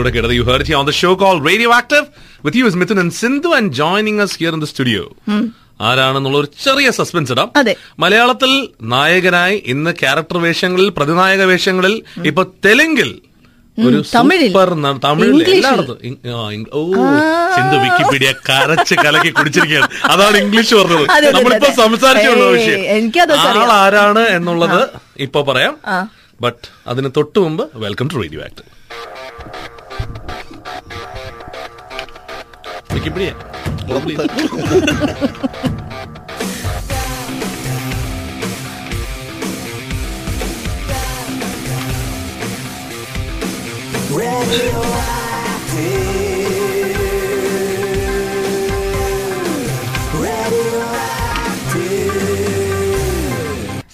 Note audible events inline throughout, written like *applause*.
ഇവിടെ കിടത you heard on the show call radio active with you is Mithun and Sindhu and joining us here in the studio ആരാണെന്നുള്ള ഒരു ചെറിയ suspense ഇടാം. മലയാളത്തിൽ നായകനായി ഇന്ന് character വേഷങ്ങളിൽ പ്രതിനായക വേഷങ്ങളിൽ ഇപ്പൊ തെലുങ്കിൽ ഒരു സൂപ്പർ തമിഴിൽ. എല്ലായിടത്തും. ഓ സിന്ധു വിക്കിപീഡിയ കരച്ച് കലക്കി കുടിച്ചിരിക്കുകയാണ്. അതാണ് ഇംഗ്ലീഷ് പറഞ്ഞത്. നമ്മളിപ്പോ സംസാരിച്ചുള്ള വിഷയം? ആരാണ് എന്നുള്ളത് ഇപ്പൊ പറയാം. ബട്ട് അതിന് തൊട്ട് മുമ്പ് welcome to radio act Wikipedia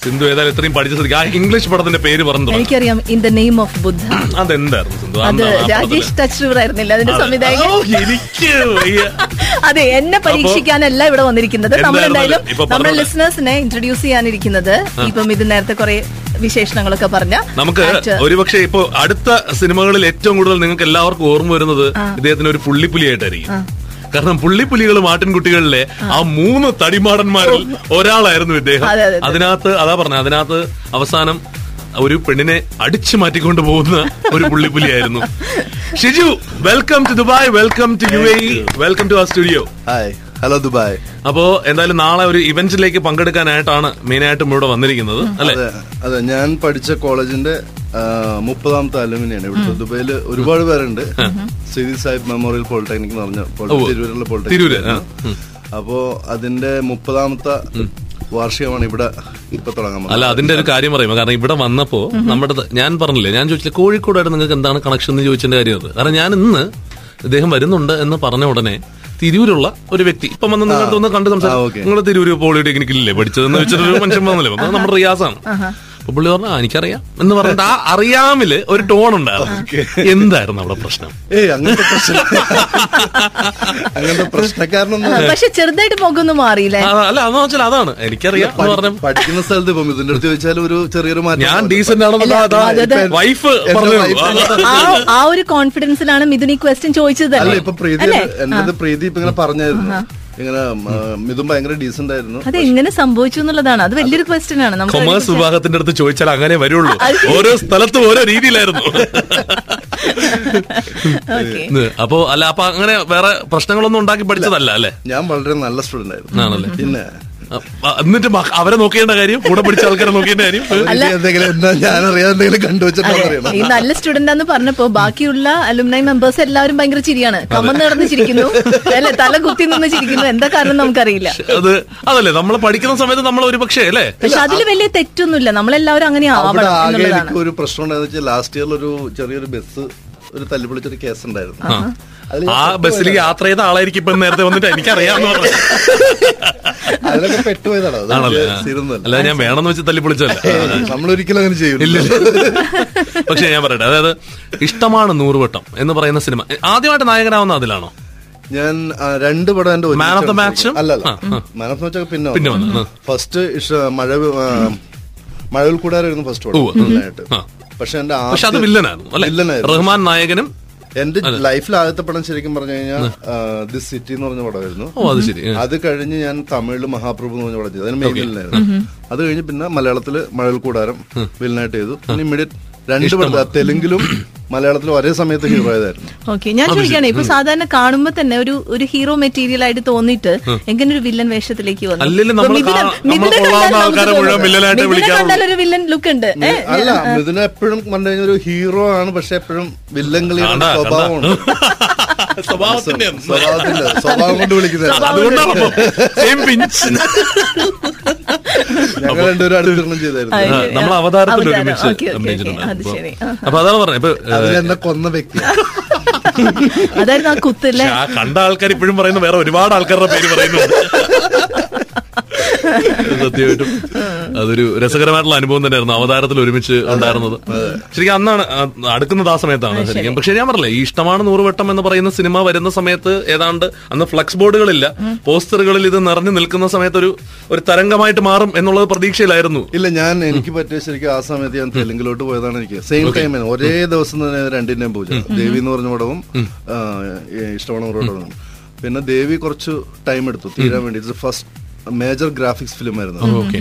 Sindhu ഏതായാലും ഇത്രയും പഠിച്ച സ്ഥിതിക്ക് ആ ഇംഗ്ലീഷ് പടത്തിന്റെ പേര് പറഞ്ഞു എനിക്കറിയാം in the name of Buddha അതെന്തായിരുന്നു Sindhu? അത്. രാജേഷ് ടച്ച് ആയിരുന്നില്ല അതിന്റെ അതെ. സംവിധായകൻ? ഓ, എനിക്ക് അതെ എന്നെ പരീക്ഷിക്കാനല്ല ഇവിടെ വന്നിരിക്കുന്നത്. നമ്മൾ എന്തായാലും നമ്മൾ? ലിസണേഴ്സിനെ ഇൻട്രൊഡ്യൂസ് ചെയ്യാനിരിക്കുന്നത് ഇപ്പം ഇത് നേരത്തെ കുറെ വിശേഷണങ്ങളൊക്കെ പറഞ്ഞ നമുക്ക്. ഒരുപക്ഷെ ഇപ്പൊ അടുത്ത സിനിമകളിൽ ഏറ്റവും കൂടുതൽ നിങ്ങൾക്ക് എല്ലാവർക്കും ഓർമ്മ വരുന്നത് ഇദ്ദേഹത്തിന് ഒരു പുള്ളിപ്പുലിയായിട്ടായിരിക്കും. കാരണം പുള്ളിപ്പുലികളും ആട്ടിൻകുട്ടികളിലെ ആ മൂന്ന് തടിമാടന്മാരിൽ ഒരാളായിരുന്നു ഇദ്ദേഹം. അതെ, അതെ, അതെ. അതിനകത്ത് അതാ പറഞ്ഞ അതിനകത്ത് അവസാനം ഒരു പെണ്ണിനെ അടിച്ചു മാറ്റിക്കൊണ്ട് പോകുന്ന ഒരു പുള്ളിപ്പുലിയായിരുന്നു *laughs* Shiju welcome to Dubai welcome to you a welcome to ആ സ്റ്റുഡിയോ ഹായ് ഹലോ ദുബായ് അപ്പോ എന്തായാലും നാളെ ഒരു ഇവന്റിലേക്ക് പങ്കെടുക്കാനായിട്ടാണ് മെയിനായിട്ടും ഇവിടെ വന്നിരിക്കുന്നത് അല്ലെ? അതെ അതെ. ഞാൻ പഠിച്ച കോളേജിന്റെ മുപ്പതാമത്തെ അലുമിനിയാണ് ഇവിടുത്തെ. ദുബായിൽ ഒരുപാട് പേരുണ്ട്. സിരി സാഹിബ് മെമ്മോറിയൽ പോളിടെക്നിക് എന്ന് പറഞ്ഞ. പോളിടെക്നിക് അപ്പോ അതിന്റെ മുപ്പതാമത്തെ വാർഷികമാണ് ഇവിടെ ഇപ്പൊ തുടങ്ങാൻ അല്ല അതിന്റെ ഒരു കാര്യം പറയുമ്പോൾ കാരണം ഇവിടെ വന്നപ്പോ നമ്മുടെ ഞാൻ പറഞ്ഞില്ലേ ഞാൻ ചോദിച്ചില്ല കോഴിക്കോടായിട്ട് നിങ്ങൾക്ക് എന്താണ് കണക്ഷൻ എന്ന് ചോദിച്ചതിന്റെ കാര്യം അത്. കാരണം ഞാൻ ഇന്ന് ഇദ്ദേഹം വരുന്നുണ്ട് എന്ന് പറഞ്ഞ ഉടനെ തിരൂരുള്ള ഒരു വ്യക്തി. ഇപ്പം വന്ന് നിങ്ങളുടെ ഒന്ന് കണ്ട് സംസാരിക്കും. നിങ്ങൾ തിരൂര് പോളിടെക്നിക്കിലല്ലേ പഠിച്ചതെന്ന് വെച്ചിട്ടൊരു മനുഷ്യൻ വന്നില്ലേ. നമ്മുടെ റിയാസാണ്. അപ്പൊ പുള്ളി പറഞ്ഞു "ആ, എനിക്കറിയാം. എന്ന് പറഞ്ഞിട്ട് ആ അറിയാമിൽ ഒരു ടോൺ ഉണ്ടായിരുന്നു. എന്തായിരുന്നു അവിടെ പ്രശ്നം? ഏയ് അങ്ങനത്തെ പ്രശ്നം. അങ്ങനത്തെ പ്രശ്നക്കാരനൊന്നും പക്ഷെ ചെറുതായിട്ട് മുഖമൊന്നും മാറിയില്ലേ? ആ, അല്ല അതെന്ന് വെച്ചാൽ അതാണ്. എനിക്കറിയാം എന്ന് പറഞ്ഞ. പഠി- പഠിക്കുന്ന സ്ഥലത്ത് ഇപ്പം ഇതിന്റെ അടുത്ത് ചോദിച്ചാൽ ഒരു ചെറിയൊരു മാറ്റം ഞാൻ ഡീസന്റ് അല്ല, അതെ, അതെ. വൈഫ് എന്റെ പറഞ്ഞു. wife ആ ആ ഒരു കോൺഫിഡൻസിലാണ് മിഥുൻ ഈ ക്വസ്റ്റ്യൻ ചോദിച്ചത് അല്ല തന്നെ ഇപ്പൊ പ്രീതി എന്റെ പ്രീതി ഇപ്പൊ ഇങ്ങനെ പറഞ്ഞായിരുന്നു. ഇങ്ങനെ മിഥുൻ ഭയങ്കര ഡീസന്റ് ആയിരുന്നു. അത് എങ്ങനെ സംഭവിച്ചു എന്നുള്ളതാണ്. അത് വലിയൊരു ക്വസ്റ്റ്യൻ ആണ്. കൊമേഴ്സ് വിഭാഗത്തിന്റെ അടുത്ത് ചോദിച്ചാൽ അങ്ങനെ വരുള്ളൂ. ഓരോ സ്ഥലത്തും ഓരോ രീതിയിലായിരുന്നു. Okay. അപ്പോ അല്ല അപ്പൊ അങ്ങനെ വേറെ പ്രശ്നങ്ങളൊന്നും ഉണ്ടാക്കി പഠിച്ചതല്ല അല്ലെ? ഞാൻ വളരെ നല്ല സ്റ്റുഡന്റ് ആയിരുന്നു. പിന്നെ എന്നിട്ട് അവരെ നോക്കേണ്ട കാര്യം കൂടെ പിടിച്ച ആൾക്കാരെ നോക്കേണ്ട കാര്യം ഈ നല്ല സ്റ്റുഡന്റ് ആന്ന് പറഞ്ഞപ്പോ ബാക്കിയുള്ള അലുമിനൈ മെമ്പേഴ്സ് എല്ലാവരും ഭയങ്കര ചിരിയാണ്. കമന്ന് നടന്ന് ചിരിക്കുന്നു. അല്ലെ തല കുത്തി നിന്ന് ചിരിക്കുന്നു. എന്താ കാരണം നമുക്കറിയില്ല. അത് അതല്ലേ നമ്മൾ പഠിക്കുന്ന സമയത്ത് നമ്മൾ ഒരു പക്ഷേ അല്ലേ? പക്ഷെ അതിൽ വലിയ തെറ്റൊന്നുമില്ല. നമ്മളെല്ലാവരും അങ്ങനെ ആവണം എന്നുള്ളതാണ്. ഒരു പ്രശ്നം ലാസ്റ്റ് ഇയറിൽ ഒരു ചെറിയൊരു ബസ് ഒരു തല്ലിപ്പൊളിച്ചൊരു കേസ് ഉണ്ടായിരുന്നു. ആ ബസ്സിൽ യാത്ര ചെയ്ത ആളായിരിക്കും ഇപ്പൊ നേരത്തെ വന്നിട്ട് എനിക്കറിയാന്ന് പറഞ്ഞു. അതിലൊക്കെ പെട്ടുപോയതാണോ അല്ല ഞാൻ വേണമെന്ന് വെച്ച് തല്ലിപ്പൊളിച്ചല്ല നമ്മളൊരിക്കലും അങ്ങനെ ചെയ്യില്ല പക്ഷെ ഞാൻ പറയട്ടെ അതായത് ഇഷ്ടമാണ് നൂറുവട്ടം എന്ന് പറയുന്ന സിനിമ. ആദ്യമായിട്ട് നായകനാവുന്ന അതിലാണോ? ഞാൻ രണ്ട് പടം എന്റെ മാൻ ഓഫ് ദ നടത്തി. അല്ല മാൻ ഓഫ് ദ മാച്ച് പിന്നെ പിന്നെ. ഫസ്റ്റ് മഴ മഴവിൽ കൂടാരായിരുന്നു ഫസ്റ്റ് പക്ഷെ പടം. പക്ഷെ എന്റെ അത് വില്ലനായിരുന്നു. റഹ്മാൻ നായകനും എന്റെ ലൈഫിൽ ആദ്യത്തെ പടം ശരിക്കും പറഞ്ഞു കഴിഞ്ഞാൽ ദി സിറ്റി എന്ന് പറഞ്ഞ പടമായിരുന്നു. ഓ അത് ശരി. അത് കഴിഞ്ഞ് ഞാൻ തമിഴിൽ മഹാപ്രഭു എന്ന് പറഞ്ഞ പടം ചെയ്തു. അതിന് മെയിൻ വില്ലനായിരുന്നു അത് കഴിഞ്ഞ് പിന്നെ മലയാളത്തിൽ മഴൽ കൂടാരം വില്ലനായിട്ട് ചെയ്തു. പിന്നെ ഇമ്മീഡിയറ്റ് രണ്ട് പടം തെലുങ്കിലും മലയാളത്തിലും ഒരേ സമയത്ത് ഹീറോ ആയതായിരുന്നു ഓക്കെ ഞാൻ ചോദിക്കുകയാണ് ഇപ്പൊ സാധാരണ കാണുമ്പോ തന്നെ ഒരു ഒരു ഹീറോ മെറ്റീരിയൽ ആയിട്ട് തോന്നിയിട്ട് എങ്ങനെ ഒരു വില്ലൻ വേഷത്തിലേക്ക് വന്നു? ഒരു വില്ലൻ ലുക്ക് ഉണ്ട്. അല്ല മിഥുന എപ്പോഴും കണ്ടു കഴിഞ്ഞാൽ ഒരു ഹീറോ ആണ് പക്ഷെ എപ്പോഴും വില്ലൻ കളിയുടെ സ്വഭാവമുണ്ട്. സ്വഭാവത്തിന്റെ സ്വഭാവം കൊണ്ട് വിളിക്കുന്നത്. അതുകൊണ്ടാണ് *laughs* നമ്മൾ അവതാരത്തിൽ ഒരുമിച്ച്. അപ്പൊ അതാണ് പറഞ്ഞത്. കൊന്ന വ്യക്തി. അതായിരുന്നു ആ കുത്തല്ലേ ആ കണ്ട ആൾക്കാർ ഇപ്പോഴും പറയുന്ന വേറെ ഒരുപാട് ആൾക്കാരുടെ പേര് പറയുന്നുണ്ട് *laughs* സത്യമായിട്ടും. അതൊരു രസകരമായിട്ടുള്ള അനുഭവം തന്നെയായിരുന്നു അവതാരത്തിൽ ഒരുമിച്ച് ഉണ്ടായിരുന്നത്. ശരിക്കും അന്നാണ് അടുക്കുന്നത് ആ സമയത്താണ് ശരിക്കും. പക്ഷെ ഞാൻ പറഞ്ഞില്ലേ ഈ ഇഷ്ടമാണ് നൂറുവട്ടം എന്ന് പറയുന്ന സിനിമ വരുന്ന സമയത്ത് ഏതാണ്ട് അന്ന് ഫ്ലക്സ് ബോർഡുകളില്ല. പോസ്റ്ററുകളിൽ ഇത് നിറഞ്ഞു നിൽക്കുന്ന സമയത്ത് ഒരു ഒരു തരംഗമായിട്ട് മാറും എന്നുള്ളത് പ്രതീക്ഷയിലായിരുന്നു. ഇല്ല ഞാൻ എനിക്ക് പറ്റിയ ശരിക്കും ആ സമയത്ത് ഞാൻ തെലുങ്കിലോട്ട് പോയതാണ് എനിക്ക്. സെയിം ടൈം ഒരേ ദിവസം തന്നെ രണ്ടിന്റെയും പൂജ. ദേവി എന്ന് പറഞ്ഞ പടവും ഇഷ്ടമാണ് പിന്നെ ദേവി കുറച്ച് ടൈം എടുത്തു തീരാൻ വേണ്ടി. ഫസ്റ്റ് മേജർ ഗ്രാഫിക്സ് ഫിലിം ആയിരുന്നു ഓക്കെ.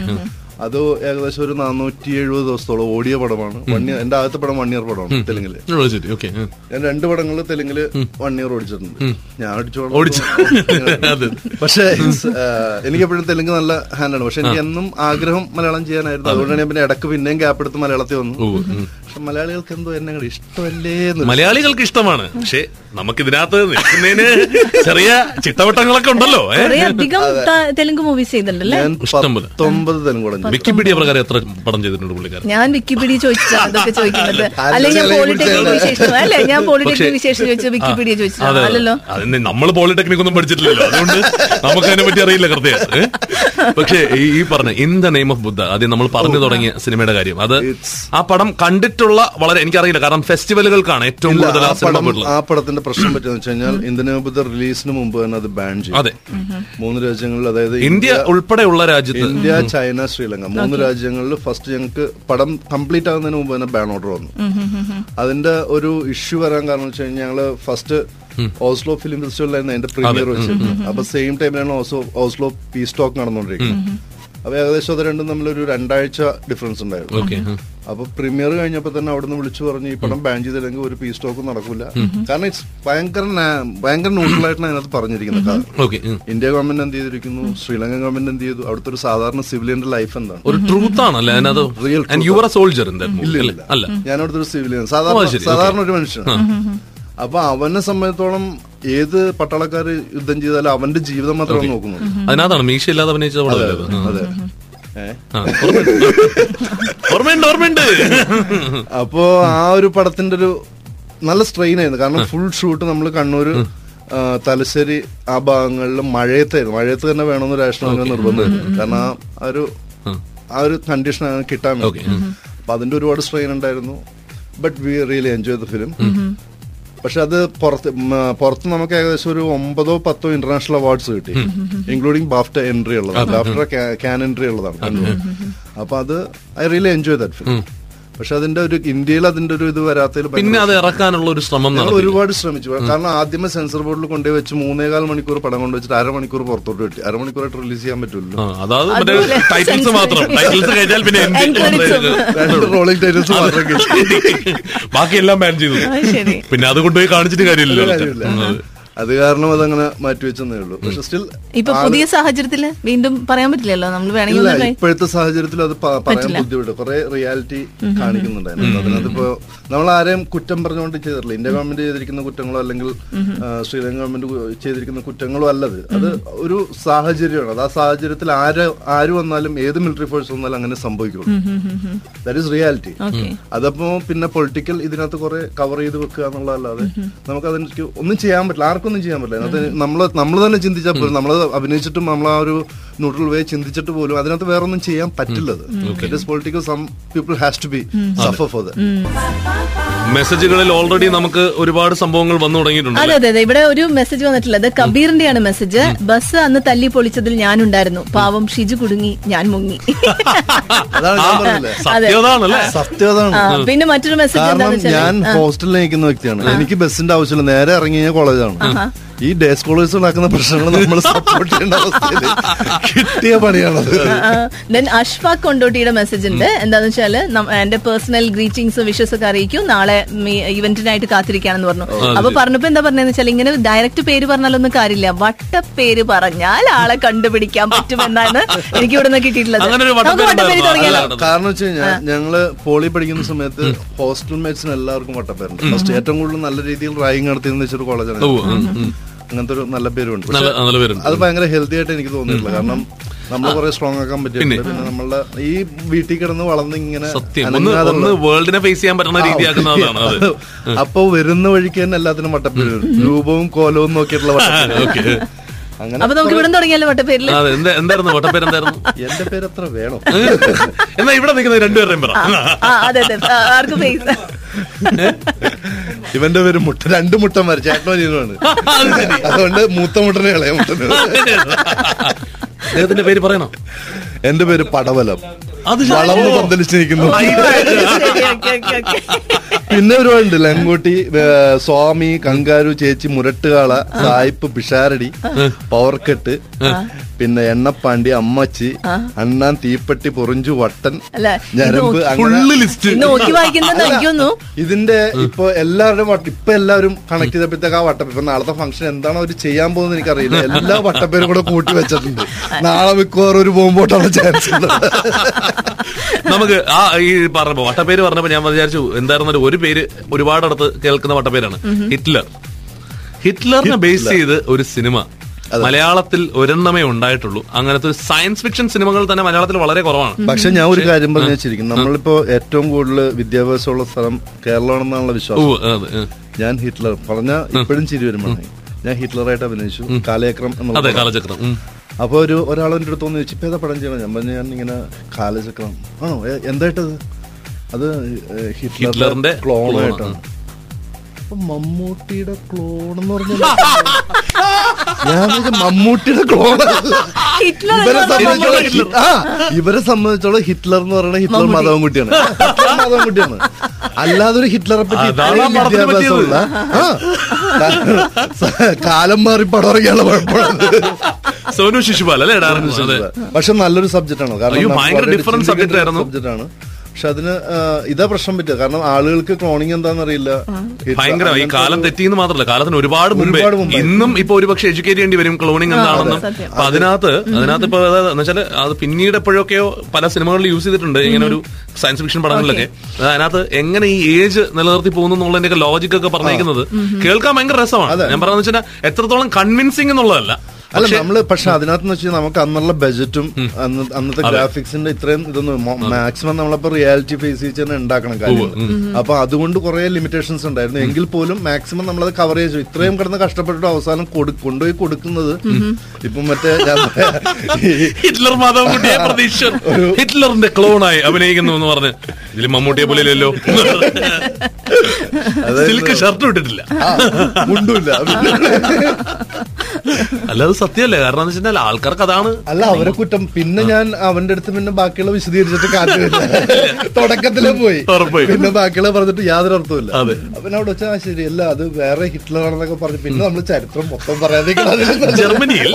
അത് ഏകദേശം ഒരു നാനൂറ്റി എഴുപത് ദിവസത്തോളം ഓടിയ പടമാണ്. വൺ ഇയർ എന്റെ ആദ്യത്തെ പടം വൺ ഇയർ പടമാണ് തെലുങ്കിൽ. ഞാൻ രണ്ട് പടങ്ങൾ തെലുങ്കിൽ വൺ ഇയർ ഓടിച്ചിട്ടുണ്ട്. ഞാൻ ഓടിച്ചു. *laughs* പക്ഷേ എനിക്ക് എപ്പോഴും തെലുങ്ക് നല്ല ഹാൻഡാണ് പക്ഷെ എനിക്ക് എന്നും ആഗ്രഹം മലയാളം ചെയ്യാനായിരുന്നു. അതുകൊണ്ടാണ് ഞാൻ പിന്നെ ഇടയ്ക്ക് പിന്നെയും ഗ്യാപ്പ് എടുത്ത് മലയാളത്തിൽ വന്നു. പക്ഷെ മലയാളികൾക്ക് എന്തോ എന്നെ ഇഷ്ടമല്ലേ മലയാളികൾക്ക് ഇഷ്ടമാണ്. പക്ഷെ നമുക്ക് ഇതിനകത്ത് നിൽക്കുന്നതിന് ചെറിയ ചിട്ടവട്ടങ്ങളൊക്കെ ഉണ്ടല്ലോ അധികം തെലുങ്ക് മൂവീസ് ചെയ്തിട്ടുണ്ടല്ലേ. വിക്കിപീഡിയ പ്രകാരം എത്ര പടം ചെയ്തിട്ടുണ്ട് പുള്ളിക്കാരൻ? ഞാൻ വിക്കിപീഡിയ ചോദിച്ചാണ് ചോദിക്കുന്നത്. അല്ലെങ്കിൽ ഞാൻ പോളിടെക്നിക് വിശേഷം അല്ലെ? ഞാൻ പക്ഷേ- പോളിടെക്നിക് വിശേഷം ചോദിച്ചു വിക്കിപീഡിയ ചോദിച്ചതാണ് അല്ലല്ലോ? നമ്മൾ പോളിടെക്നിക് ഒന്നും പഠിച്ചിട്ടില്ലല്ലോ. അതുകൊണ്ട് നമുക്ക് അതിനെ പറ്റി അറിയില്ല കൃത്യം പക്ഷേ ഈ പറഞ്ഞ in the name of Buddha ആദ്യം നമ്മൾ പറഞ്ഞു തുടങ്ങിയ സിനിമയുടെ കാര്യം. അത് ആ പടം കണ്ടിട്ടുള്ള വളരെ എനിക്കറിയില്ല കാരണം ഫെസ്റ്റിവലുകൾക്കാണ് ഏറ്റവും കൂടുതൽ ആ പടത്തിന്റെ പ്രശ്നം പറ്റുന്ന വെച്ച് കഴിഞ്ഞാൽ റിലീസിന് മുമ്പ് തന്നെ അത് ബാൻ ചെയ്തു. അതെ. മൂന്ന് രാജ്യങ്ങളിൽ അതായത് ഇന്ത്യ ഉൾപ്പെടെയുള്ള രാജ്യത്ത്. ഇന്ത്യ ചൈന ശ്രീലങ്ക മൂന്ന് രാജ്യങ്ങളിൽ ഫസ്റ്റ് ഞങ്ങൾക്ക് പടം കംപ്ലീറ്റ് ആകുന്നതിന് മുമ്പ് തന്നെ ബാൻ ഓർഡർ വന്നു. അതിന്റെ ഒരു ഇഷ്യൂ വരാൻ കാരണം വെച്ച് കഴിഞ്ഞാൽ ഞങ്ങൾ ഫസ്റ്റ് ഓസ്ലോ ഫിലിം ഫെസ്റ്റിവലായിരുന്നു അതിന്റെ പ്രീമിയർ വെച്ച് അപ്പൊ സെയിം ടൈമിലാണ് ഓസ്ലോ ഓസ്ലോ പീസ് ടോക്ക് നടന്നുകൊണ്ടിരിക്കുന്നത്. അപ്പൊ ഏകദേശം അത് രണ്ടും തമ്മിലൊരു രണ്ടാഴ്ച ഡിഫറൻസ് ഉണ്ടായിരുന്നു. ഓക്കെ അപ്പൊ പ്രീമിയർ കഴിഞ്ഞപ്പോ തന്നെ അവിടെ നിന്ന് വിളിച്ചു പറഞ്ഞു ഈ പടം ബാൻ ചെയ്തില്ലെങ്കിൽ ഒരു പീസ് സ്റ്റോക്കും നടക്കില്ല കാരണം ഇറ്റ്സ് ഭയങ്കര ഭയങ്കര ന്യൂട്രൽ ആയിട്ടാണ് അതിനകത്ത് പറഞ്ഞിരിക്കുന്നത്. ഇന്ത്യ ഗവൺമെന്റ് എന്ത് ചെയ്തിരിക്കുന്നു? ശ്രീലങ്കൻ ഗവൺമെന്റ് എന്ത് ചെയ്തു? അവിടുത്തെ ഒരു സാധാരണ സിവിലിയന്റെ ലൈഫ് എന്താണ്? ഒരു ട്രൂത്ത് ആണല്ലേ എ സോൾജർ ഇല്ല. അല്ല? ഞാൻ അവിടുത്തെ ഒരു സിവിലിയൻ സാധാരണ സാധാരണ ഒരു മനുഷ്യനാണ്. അപ്പൊ അവനെ സംബന്ധിച്ചോളം ഏത് പട്ടാളക്കാർ യുദ്ധം ചെയ്താലും അവന്റെ ജീവിതം മാത്രമാണ് നോക്കുന്നത്. അതിനകത്താണ് മീശ ഇല്ലാതെ അഭിനയിച്ച പടമല്ലേ അത്? ഓർമ്മയുണ്ട്. ഓർമ്മയുണ്ട് അപ്പോ ആ ഒരു പടത്തിന്റെ ഒരു നല്ല സ്ട്രെയിൻ ആയിരുന്നു. കാരണം ഫുൾ ഷൂട്ട് നമ്മൾ കണ്ണൂർ തലശ്ശേരി ആ ഭാഗങ്ങളിൽ മഴയത്തായിരുന്നു. മഴയത്ത് തന്നെ വേണമെന്ന് രാഷ്ട്രീയ നിർബന്ധമായിരുന്നു കാരണം ആ- ആ ഒരു ആ. ഒരു കണ്ടീഷൻ കിട്ടാൻ വേണ്ടി. അപ്പൊ അതിന്റെ ഒരുപാട് സ്ട്രെയിൻ ഉണ്ടായിരുന്നു. But we really enjoy the film പക്ഷെ അത് പുറത്ത് പുറത്ത് നമുക്ക് ഏകദേശം ഒരു ഒമ്പതോ പത്തോ ഇന്റർനാഷണൽ അവാർഡ്സ് കിട്ടി. ഇൻക്ലൂഡിംഗ് ബാഫ്റ്റ എൻട്രി ഉള്ളതാണ് ബാഫ്റ്റ ക്യാൻ എൻട്രി ഉള്ളതാണ്. അപ്പൊ അത് I really enjoy that film പക്ഷെ അതിന്റെ ഒരു ഇന്ത്യയിൽ അതിന്റെ ഒരു ഇത് വരാത്തതിൽ പിന്നെ അത് ഇറക്കാനുള്ള ഒരു ശ്രമം ഒരുപാട് ശ്രമിച്ചു. കാരണം ആദ്യമേ സെൻസർ ബോർഡിൽ കൊണ്ടുപോയി വെച്ച് മൂന്നേകാൽ മണിക്കൂർ പടം കൊണ്ട് വെച്ചിട്ട് അരമണിക്കൂർ പുറത്തോട്ട് കിട്ടി അരമണിക്കൂറായിട്ട് റിലീസ് ചെയ്യാൻ പറ്റുമല്ലോ അതായത് ടൈറ്റിൽസ് മാത്രം. ടൈറ്റിൽസ് കഴിഞ്ഞാൽ പിന്നെ റോളിംഗ് ടൈറ്റിൽസ് മാത്രം കിട്ടി. ബാക്കിയെല്ലാം ബാൻ ചെയ്തു. അത് പിന്നെ അത് കൊണ്ടുപോയി കാണിച്ചിട്ട് കാര്യമില്ലല്ലോ. കാര്യമില്ല. അത് കാരണം അതങ്ങനെ മാറ്റി വെച്ചെന്നേ ഉള്ളൂ. പക്ഷെ സ്റ്റിൽ ഇപ്പൊ പുതിയ സാഹചര്യത്തിൽ വീണ്ടും പറയാൻ പറ്റില്ലല്ലോ? നമ്മൾ വേണമെങ്കിൽ ഇപ്പോഴത്തെ സാഹചര്യത്തിൽ അത് പറയാൻ ബുദ്ധിമുട്ട്. കുറെ റിയാലിറ്റി കാണിക്കുന്നുണ്ടായിരുന്നു അതിനകത്തിപ്പോ നമ്മൾ ആരെയും കുറ്റം പറഞ്ഞുകൊണ്ട് ചെയ്തിട്ടില്ല. ഇന്ത്യ ഗവൺമെന്റ് ചെയ്തിരിക്കുന്ന കുറ്റങ്ങളോ അല്ലെങ്കിൽ ശ്രീലങ്കൻ ശ്രീലങ്ക ഗവൺമെന്റ് ചെയ്തിരിക്കുന്ന കുറ്റങ്ങളോ അല്ലത്. അത് ഒരു സാഹചര്യമാണ്. അത് ആ സാഹചര്യത്തിൽ ആര് ആര് വന്നാലും ഏത് മിലിറ്ററി ഫോഴ്സ് വന്നാലും അങ്ങനെ സംഭവിക്കുള്ളൂ. ദാറ്റ് ഈസ് റിയാലിറ്റി അതപ്പോ പിന്നെ പൊളിറ്റിക്കൽ ഇതിനകത്ത് കുറെ കവർ ചെയ്ത് വെക്കുക എന്നുള്ളതല്ലാതെ നമുക്ക് അതിന് ഒന്നും ചെയ്യാൻ പറ്റില്ല. ആർക്കൊന്നും ചെയ്യാൻ പറ്റില്ല. അതിനകത്ത് നമ്മൾ നമ്മൾ തന്നെ ചിന്തിച്ചാൽ പോലും നമ്മൾ അഭിനയിച്ചിട്ടും നമ്മൾ ആ ഒരു ന്യൂട്രൽ വേ ചിന്തിച്ചിട്ട് പോലും അതിനകത്ത് വേറെ ഒന്നും ചെയ്യാൻ പറ്റില്ലത്. It is political some people has to be suffer for the മെസ്സേജുകളിൽ already നമുക്ക് ഒരുപാട് സംഭവങ്ങൾ വന്നു തുടങ്ങിയിട്ടുണ്ട് അതെ അതെ അതെ. ഇവിടെ ഒരു മെസ്സേജ് വന്നിട്ടുള്ളത്. കബീറിന്റെയാണ് മെസ്സേജ് ബസ് അന്ന് തല്ലി പൊളിച്ചതിൽ ഞാനുണ്ടായിരുന്നു. പാവം ഷിജു കുടുങ്ങി ഞാൻ മുങ്ങി. അതാണ് ഞാൻ പറഞ്ഞില്ലേ സത്യതാണല്ലേ പിന്നെ മറ്റൊരു മെസ്സേജ് കാരണം എന്താണെന്ന് വെച്ചാൽ ഞാൻ ഹോസ്റ്റലിൽ നിൽക്കുന്ന വ്യക്തിയാണ്. എനിക്ക് ബസ്സിന്റെ ആവശ്യമില്ല. നേരെ ഇറങ്ങി കഴിഞ്ഞാൽ കോളേജാണ് ഈ ഡേ സ്കോളേഴ്സ് ഉണ്ടാക്കുന്ന പ്രശ്നങ്ങൾ നമ്മൾ സപ്പോർട്ട് ചെയ്യേണ്ട അവസ്ഥയിൽ കിട്ടിയ പണിയാണത്. ദെൻ അഷ്ഫാഖ് കൊണ്ടോട്ടിയുടെ മെസ്സേജ് ഉണ്ട്. എന്താന്ന് വെച്ചാൽ നം- എന്റെ പേഴ്സണൽ ഗ്രീറ്റിംഗ്സ് വിഷസ് ഒക്കെ അറിയിക്കും. നാളെ ഇവന്റിനായിട്ട് കാത്തിരിക്കാണെന്ന് പറഞ്ഞു. അപ്പൊ പറഞ്ഞപ്പോ എന്താ പറഞ്ഞതെന്ന് വെച്ചാൽ ഇങ്ങനെ ഡയറക്റ്റ് പേര് പറഞ്ഞാലൊന്നും കാര്യമില്ല. പേര് പറഞ്ഞാൽ ആളെ കണ്ടുപിടിക്കാൻ പറ്റുമെന്നാണ് എനിക്ക് ഇവിടെ നിന്ന് കിട്ടിയിട്ടുള്ളത് നമുക്ക് വട്ടപ്പേര് തുടങ്ങിയാലോ? കാരണം വെച്ച് കഴിഞ്ഞാൽ ഞങ്ങൾ പോളി പഠിക്കുന്ന സമയത്ത് ഹോസ്റ്റൽ മേറ്റ്സിന് എല്ലാവർക്കും വട്ടപ്പേരുണ്ട്. ഫസ്റ്റ് ഏറ്റവും കൂടുതൽ നല്ല രീതിയിൽ റായിങ് നടത്തിയെന്ന് വെച്ചൊരു കോളേജാണ്. അങ്ങനത്തെ ഒരു നല്ല പേരുണ്ട്. നല്ല നല്ല പേരുണ്ട്. അത് ഭയങ്കര ഹെൽത്തി ആയിട്ട് എനിക്ക് തോന്നിയിട്ടില്ല. കാരണം നമ്മൾ കുറെ സ്ട്രോങ് ആക്കാൻ പറ്റിയിട്ടുണ്ട്. പിന്നെ നമ്മളുടെ ഈ വീട്ടിൽ കിടന്ന് വളർന്ന് ഇങ്ങനെ വേൾഡിനെ ഫേസ് ചെയ്യാൻ പറ്റുന്ന രീതിയാക്കുന്നതാണ് *laughs* അപ്പൊ വരുന്ന വഴിക്ക് തന്നെ എല്ലാത്തിനും വട്ടപ്പേര് രൂപവും കോലവും നോക്കിയിട്ടുള്ള വട്ടപ്പേര് *laughs* അപ്പൊ നമുക്ക് ഇവിടെ തുടങ്ങിയാലോ വട്ടപ്പേരിൽ. അതെ എന്താ എന്തായിരുന്നു? വട്ടപ്പേര് എന്തായിരുന്നു? *laughs* എന്റെ പേര് അത്ര വേണം. എന്നാ ഇവിടെ നിൽക്കുന്ന രണ്ടുപേരുടെയും പറ ആ അതെ അതെ. ആ, ഫേസ് ഇവന്റെ പേര് മുട്ട രണ്ട് മുട്ട ചേട്ടനോനാണ് അത് ശരി. അതുകൊണ്ട് മൂത്ത മുട്ടനെ ഇളയ മുട്ടന് അദ്ദേഹത്തിന്റെ പേര് പറയണോ? എന്റെ പേര് പടവലം. വളർന്ന് പന്തലിച്ചിരിക്കുന്നു. ശരി ഓക്കെ ഓക്കെ ഓക്കെ. പിന്നെ ഒരുപാടുണ്ട് ലങ്കോട്ടി സ്വാമി കങ്കാരു ചേച്ചി മുരട്ടുകാള സായിപ്പ് പിഷാരടി പവർക്കെട്ട് പിന്നെ എണ്ണപ്പാണ്ടി അമ്മച്ചി അണ്ണാൻ തീപ്പെട്ടി പൊറിഞ്ചു വട്ടൻ ഞരമ്പ് ഇതിന്റെ ഇപ്പൊ എല്ലാവരുടെയും വട്ട ഇപ്പൊ എല്ലാവരും കണക്ട് ചെയ്തപ്പോഴത്തേക്ക് ആ വട്ടപ്പേര് ഇപ്പൊ നാളത്തെ ഫംഗ്ഷൻ എന്താണ് അവർ ചെയ്യാൻ പോകുന്നത് എനിക്കറിയില്ല. എല്ലാ വട്ടപ്പേരും കൂടെ കൂട്ടി വെച്ചിട്ടുണ്ട്. നാളെ മിക്കവാറും ഒരു ബോംബോട്ടാണ് ചാൻസ് നമുക്ക് ആ ഈ പറഞ്ഞപ്പോ വട്ടപ്പേര് പറഞ്ഞപ്പോ ഞാൻ വിചാരിച്ചു എന്തായിരുന്നാലും ഒരു പേര് ഒരുപാടടുത്ത് കേൾക്കുന്ന വട്ടപ്പേരാണ് ഹിറ്റ്ലർ. ഹിറ്റ്ലറിനെ ബേസ് ചെയ്ത് ഒരു സിനിമ. മലയാളത്തിൽ ഒരെണ്ണമേ ഉണ്ടായിട്ടുള്ളൂ. അങ്ങനത്തെ ഒരു സയൻസ് ഫിക്ഷൻ സിനിമകൾ തന്നെ മലയാളത്തിൽ വളരെ കുറവാണ്. പക്ഷെ ഞാൻ ഒരു കാര്യം പറഞ്ഞു വെച്ചിരിക്കും നമ്മളിപ്പോ ഏറ്റവും കൂടുതൽ വിദ്യാഭ്യാസമുള്ള സ്ഥലം കേരളമാണെന്നുള്ള വിശ്വാസം. ഞാൻ ഹിറ്റ്ലർ പറഞ്ഞ ഇപ്പോഴും ചിരി വരുമ്പോൾ ഞാൻ ഹിറ്റ്ലറായിട്ട് അഭിനയിച്ചു. കാലചക്രം അതെ. കാലചക്രം. അപ്പൊ ഒരു ഒരാൾ എന്റെ അടുത്ത് വന്ന് ചോദിച്ചു ഇപ്പൊ ഏതാ പടം ചെയ്യണം ഞാൻ പറഞ്ഞു ഞാൻ ഇങ്ങനെ കാലചക്രം. ആണോ? എന്തായിട്ടത്? അത് ഹിറ്റ്ലറിന്റെ ക്ലോണായിട്ടാണ് അപ്പൊ മമ്മൂട്ടിയുടെ ക്ലോൺ *laughs* *laughs* എന്ന് പറഞ്ഞാൽ ഞാൻ മമ്മൂട്ടിയുടെ ക്ലോൺ ഹിറ്റ്ലർ ഇവരെ സംബന്ധിച്ചോളം ആ ഇവരെ സംബന്ധിച്ചോളം ഹിറ്റ്ലർ എന്ന് പറയുന്നത് ഹിറ്റ്ലർ മാധവൻകുട്ടിയാണ് ഹിറ്റ്ലർ മാധവൻകുട്ടിയാണ് അല്ലാതെ ഒരു ഹിറ്റ്ലറെ പറ്റി ഇത്രയും വിദ്യാഭ്യാസമുള്ള ആ, കാലം മാറി പടം ഇറങ്ങിയുള്ള കുഴപ്പമാണ് സോനു ശിശുപാൽ അല്ലേ പക്ഷെ നല്ലൊരു സബ്ജക്റ്റ് ആണ്. കാരണം ഭയങ്കര ആയിരുന്നു. സബ്ജക്ട് ആണ്. പക്ഷെ അതിന് ഇതാ പ്രശ്നം പറ്റുക കാരണം ആളുകൾക്ക് ക്ലോണിങ് എന്താണെന്നറിയില്ല. ഭയങ്കര ഈ കാലം തെറ്റിയെന്ന് മാത്രമല്ല കാലത്തിന് ഒരുപാട് മുമ്പേ ഒരുപാട് ഇന്നും ഇപ്പൊ ഒരുപക്ഷെ എഡ്യൂക്കേറ്റ് ചെയ്യേണ്ടി വരും ക്ലോണിങ് എന്താണെന്നും. അപ്പൊ അതിനകത്ത് അതിനകത്ത് ഇപ്പൊ എന്നുവെച്ചാൽ എന്ന് അത് പിന്നീട് എപ്പോഴൊക്കെയോ പല സിനിമകളിൽ യൂസ് ചെയ്തിട്ടുണ്ട്. ഇങ്ങനെ ഒരു സയൻസ് ഫിക്ഷൻ പടങ്ങളിലൊക്കെ. അത് അതിനകത്ത് എങ്ങനെ ഈ ഏജ് നിലനിർത്തി പോകുന്നു എന്നുള്ളതിന്റെ ലോജിക് ഒക്കെ പറഞ്ഞേക്കുന്നത് കേൾക്കാൻ ഭയങ്കര രസമാണ്. ഞാൻ പറയുന്നത് വെച്ചാൽ എത്രത്തോളം കൺവിൻസിംഗ് എന്നുള്ളതല്ല. അല്ല നമ്മൾ പക്ഷെ അതിനകത്ത് വെച്ചാൽ നമുക്ക് അന്നുള്ള ബജറ്റും അന്നത്തെ ഗ്രാഫിക്സിന്റെ ഇത്രയും ഇതൊന്നും മാക്സിമം നമ്മളപ്പോ റിയാലിറ്റി ഫേസ് ചെയ്ത് തന്നെ ഉണ്ടാക്കണം കാര്യം. അപ്പൊ അതുകൊണ്ട് കുറെ ലിമിറ്റേഷൻസ് ഉണ്ടായിരുന്നു. എങ്കിൽ പോലും മാക്സിമം നമ്മളത് കവർ ചെയ്തു. ഇത്രയും കിടന്ന് കഷ്ടപ്പെട്ടിട്ട് അവസാനം കൊണ്ടുപോയി കൊടുക്കുന്നത് ഇപ്പൊ മറ്റേ ഞാൻ *laughs* ഹിറ്റ്ലർ പ്രതീക്ഷ *laughs* ഹിറ്റ്ലറിന്റെ ക്ലോണായി അഭിനയിക്കുന്നു എന്ന് പറഞ്ഞ്. ഇതിൽ മമ്മൂട്ടിയെ പോലെ ഇല്ലല്ലോ. സിൽക്ക് ഷർട്ട് ഇട്ടിട്ടില്ല. മുണ്ടുമില്ല അല്ലാതെ സത്യമല്ലേ കാരണം എന്ന് വെച്ചാൽ ആൾക്കാർക്ക് അതാണ് അല്ല അവരെ കുറ്റം. പിന്നെ ഞാൻ അവന്റെ അടുത്ത് പിന്നെ ബാക്കിയുള്ള വിശദീകരിച്ചിട്ട് കാര്യമില്ല. തുടക്കത്തിലേ പോയി. പിന്നെ ബാക്കിയുള്ള പറഞ്ഞിട്ട് യാതൊരു അർത്ഥമില്ല പിന്നെ അവിടെ വെച്ചാൽ ശരിയല്ല അത് വേറെ ഹിറ്റ്ലർ ആണെന്നൊക്കെ പറഞ്ഞു പിന്നെ നമ്മൾ ചരിത്രം മൊത്തം പറയാതെ ജർമ്മനിയിൽ?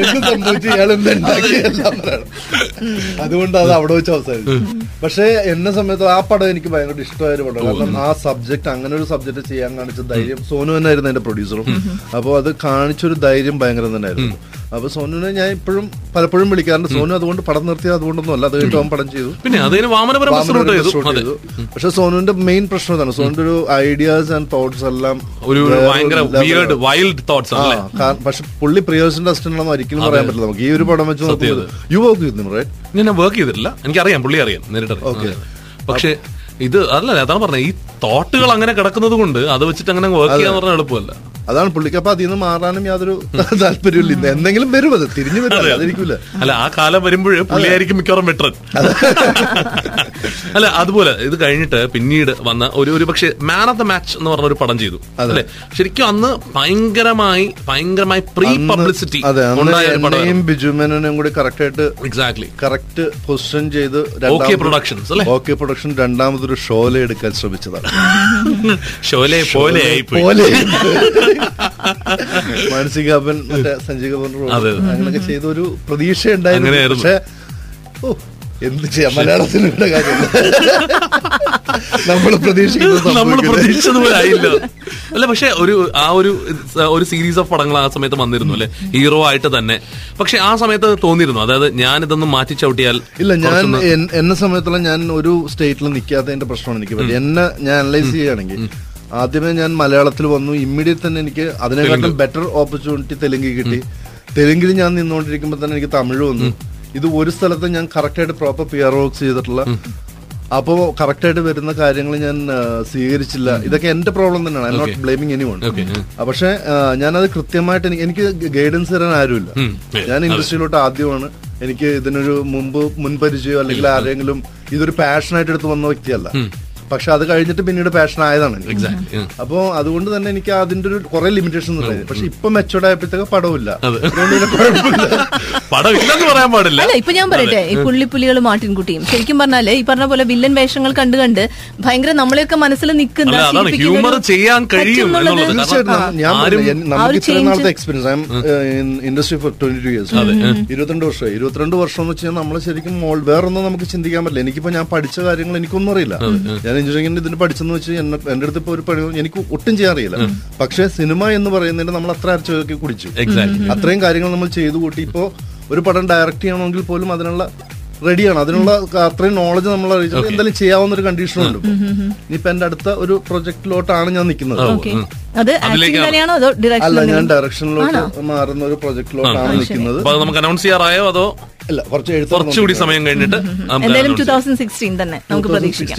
എന്ത് സംഭവിച്ചു? ഇയാൾ എല്ലാം പറയണം. അതുകൊണ്ട് അത് അവിടെ വെച്ച് അവസാനിച്ചു പക്ഷെ എന്നെ സമയത്ത് ആ പടം എനിക്ക് ഭയങ്കര ഇഷ്ടമായ ഒരു പടം കാരണം ആ സബ്ജക്ട് അങ്ങനെ ഒരു സബ്ജക്ട് ചെയ്യാൻ കാണിച്ച ധൈര്യം സോനു തന്നെയായിരുന്നു എന്റെ പ്രൊഡ്യൂസറും അപ്പോൾ അത് കാണിച്ചൊരു ധൈര്യം ഭയങ്കര തന്നെയായിരുന്നു. അപ്പൊ സോനുവിനെ ഞാൻ ഇപ്പോഴും പലപ്പോഴും വിളിക്കാറുണ്ട്. സോനു അതുകൊണ്ട് പടം നിർത്തിയത് അതുകൊണ്ടൊന്നും അല്ല. അത് കഴിഞ്ഞിട്ട് അവൻ പടം ചെയ്തു. പിന്നെ ചെയ്തു ഷൂട്ട് ചെയ്തു. പക്ഷെ സോനുവിന്റെ മെയിൻ പ്രശ്നം ഇതാണ്. സോനുവിന്റെ ഒരു ഐഡിയാസ് ആൻഡ് തോട്ട്സ് എല്ലാം പക്ഷെ പുള്ളി പ്രിയോസിന്റെ അസിസ്റ്റന്റ് ഒരിക്കലും പറയാൻ പറ്റില്ല നമുക്ക്. ഈ ഒരു പടം വെച്ച് നോക്കുമ്പോൾ യു വർക്ക് റൈറ്റ് ഞാൻ വർക്ക് ചെയ്തിട്ടില്ല. എനിക്കറിയാം പുള്ളി അറിയാം നേരിട്ട്. പക്ഷെ ഇത് അല്ല അതാണ് പറഞ്ഞത്. ഈ തോട്ടുകൾ അങ്ങനെ കിടക്കുന്നത് കൊണ്ട് അത് വെച്ചിട്ട് അങ്ങനെ വർക്ക് ചെയ്യാന്ന് പറഞ്ഞാൽ എളുപ്പമല്ല. അതാണ് പുള്ളിക്ക് അപ്പൊ അതിൽ നിന്ന് മാറാനും യാതൊരു താല്പര്യമില്ല ഇന്ന് എന്തെങ്കിലും വരും അത്. തിരിഞ്ഞു വരും. അതിരിക്കില്ല അല്ല ആ കാലം വരുമ്പോഴേ പുള്ളിയായിരിക്കും മിക്കവാറും വെട്ടൻ അല്ല അതുപോലെ ഇത് കഴിഞ്ഞിട്ട് പിന്നീട് വന്ന ഒരു ഒരു പക്ഷേ മാൻ ഓഫ് ദ മാച്ച് എന്ന് പറഞ്ഞ ഒരു പടം ചെയ്തു. അല്ലെ? ശരിക്കും അന്ന് ഭയങ്കരമായി ഭയങ്കരമായി പ്രീ പബ്ലിസിറ്റി അതെ ബിജുമേനോനെയും കൂടി കറക്റ്റ് ആയിട്ട് എക്സാക്ട്ലി കറക്റ്റ് പൊസിഷൻ ചെയ്ത് ഓക്കെ പ്രൊഡക്ഷൻസ് അല്ലെ? ഓക്കെ പ്രൊഡക്ഷൻ രണ്ടാമതൊരു ഷോലെ എടുക്കാൻ ശ്രമിച്ചതാണ്. *laughs* ഷോലെ പോലെ ആയിപ്പോയി. *laughs* *laughs* പോലെ അപ്പൻ മറ്റേ സഞ്ജയ് role. അങ്ങനെയൊക്കെ ചെയ്ത ഒരു പ്രതീക്ഷ ഉണ്ടായിരുന്നു പക്ഷേ എന്ത് ചെയ്യാം? മലയാള സിനിമയുടെ കാര്യം. നമ്മൾ പ്രതീക്ഷിക്കുന്നത് നമ്മൾ പ്രതീക്ഷിച്ചത് ആയില്ല. അല്ല പക്ഷെ ഒരു ആ ഒരു ഒരു സീരീസ് ഓഫ് പടങ്ങൾ ആ സമയത്ത് വന്നിരുന്നു അല്ലെ? ഹീറോ ആയിട്ട് തന്നെ. പക്ഷെ ആ സമയത്ത് തോന്നിയിരുന്നു. അതായത് ഞാൻ ഇതൊന്നും മാറ്റി ചവിട്ടിയാൽ ഇല്ല ഞാൻ എന്നെ സമയത്തുള്ള ഞാൻ ഒരു സ്റ്റേറ്റിൽ നിൽക്കാത്തതിന്റെ പ്രശ്നമാണ് എനിക്ക്. എന്നെ ഞാൻ അനലൈസ് ചെയ്യുകയാണെങ്കിൽ ആദ്യമേ ഞാൻ മലയാളത്തിൽ വന്നു. ഇമ്മീഡിയറ്റ് തന്നെ എനിക്ക് അതിനെക്കാട്ടും ബെറ്റർ ഓപ്പർച്യൂണിറ്റി തെലുങ്കിൽ കിട്ടി. തെലുങ്കിൽ ഞാൻ നിന്നുകൊണ്ടിരിക്കുമ്പോൾ തന്നെ എനിക്ക് തമിഴ് വന്നു. ഇത് ഒരു സ്ഥലത്ത് ഞാൻ കറക്റ്റായിട്ട് പ്രോപ്പർ പിയർ വർക്ക്സ് ചെയ്തിട്ടുള്ള അപ്പോ കറക്റ്റായിട്ട് വരുന്ന കാര്യങ്ങൾ ഞാൻ സ്വീകരിച്ചില്ല. ഇതൊക്കെ എന്റെ പ്രോബ്ലം തന്നെയാണ്. I not blaming anyone പക്ഷെ ഞാനത് കൃത്യമായിട്ട് എനിക്ക് എനിക്ക് ഗൈഡൻസ് തരാൻ ആരുമില്ല. ഞാൻ ഇൻഡസ്ട്രിയിലോട്ട് ആദ്യമാണ്. എനിക്ക് ഇതിനൊരു മുമ്പ് മുൻപരിചയോ അല്ലെങ്കിൽ ആരെങ്കിലും ഇതൊരു പാഷനായിട്ട് എടുത്ത് വന്ന വ്യക്തിയല്ല. പക്ഷെ അത് കഴിഞ്ഞിട്ട് പിന്നീട് പാഷൻ ആയതാണ്. എനിക്ക്. എക്സാക്ട് അപ്പോ അതുകൊണ്ട് തന്നെ എനിക്ക് അതിന്റെ ഒരു കുറെ ലിമിറ്റേഷൻ ഉണ്ടായിരുന്നു പക്ഷെ ഇപ്പൊ മെച്ചോർഡ് ആയപ്പോഴത്തേക്ക് പിന്നെ കുഴപ്പമില്ല. *laughs* പറയാൻ പാടില്ല. അല്ല ഇപ്പൊ ഞാൻ പറയട്ടെ. ഈ പുള്ളിപ്പുലികളും മാട്ടിൻകുട്ടിയും. ശരിക്കും പറഞ്ഞാൽ ഈ പറഞ്ഞ പോലെ വില്ലൻ വേഷങ്ങൾ കണ്ട് കണ്ട് ഭയങ്കര നമ്മളെയൊക്കെ മനസ്സിൽ നിൽക്കുന്ന ഹ്യൂമർ ചെയ്യാൻ കഴിയും experience industry for twenty two years ഇരുപത്തിരണ്ട് വർഷം ഇരുപത്തിരണ്ട് വർഷം എന്ന് വെച്ചാൽ നമ്മൾ ശരിക്കും മോൾ വേറൊന്നും നമുക്ക് ചിന്തിക്കാൻ പറ്റില്ല. എനിക്കിപ്പോ ഞാൻ പഠിച്ച കാര്യങ്ങൾ എനിക്കൊന്നും അറിയില്ല. ഞാൻ എഞ്ചിനീയറിംഗിന് ഇതിന് പഠിച്ചെന്ന് വെച്ച് എന്നെ എന്റെ അടുത്ത് ഇപ്പൊ ഒരു പണി എനിക്ക് ഒട്ടും ചെയ്യാൻ അറിയില്ല. പക്ഷേ സിനിമ എന്ന് പറയുന്നതിന് നമ്മൾ അത്ര അരച്ചൊക്കെ കുടിച്ചു. Exactly. അത്രയും കാര്യങ്ങൾ നമ്മൾ ചെയ്തു കൂട്ടി. ഇപ്പോ ഒരു പടം ഡയറക്ട് ചെയ്യണമെങ്കിൽ പോലും അതിനുള്ള റെഡിയാണ് അതിനുള്ള അത്രയും നോളജ് നമ്മൾ അറിയിച്ചത് എന്തായാലും ചെയ്യാവുന്ന ഒരു കണ്ടീഷനുണ്ട് ഇനിയിപ്പോ എന്റെ അടുത്ത ഒരു പ്രൊജക്ടിലോട്ടാണ് ഞാൻ നിൽക്കുന്നത്. അത് ആക്ടിംഗ് തന്നെയാണോ അതോ അല്ല ഞാൻ ഡയറക്ഷനിലോട്ട് മാറുന്ന ഒരു പ്രൊജക്ടിലോട്ടാണ് നിൽക്കുന്നത്. അപ്പൊ അത് നമുക്ക് അനൗൺസ് ചെയ്യാറായോ അതോ അല്ല കുറച്ച് കുറച്ചുകൂടി സമയം കഴിഞ്ഞിട്ട് തന്നെ നമുക്ക് പ്രതീക്ഷിക്കാം.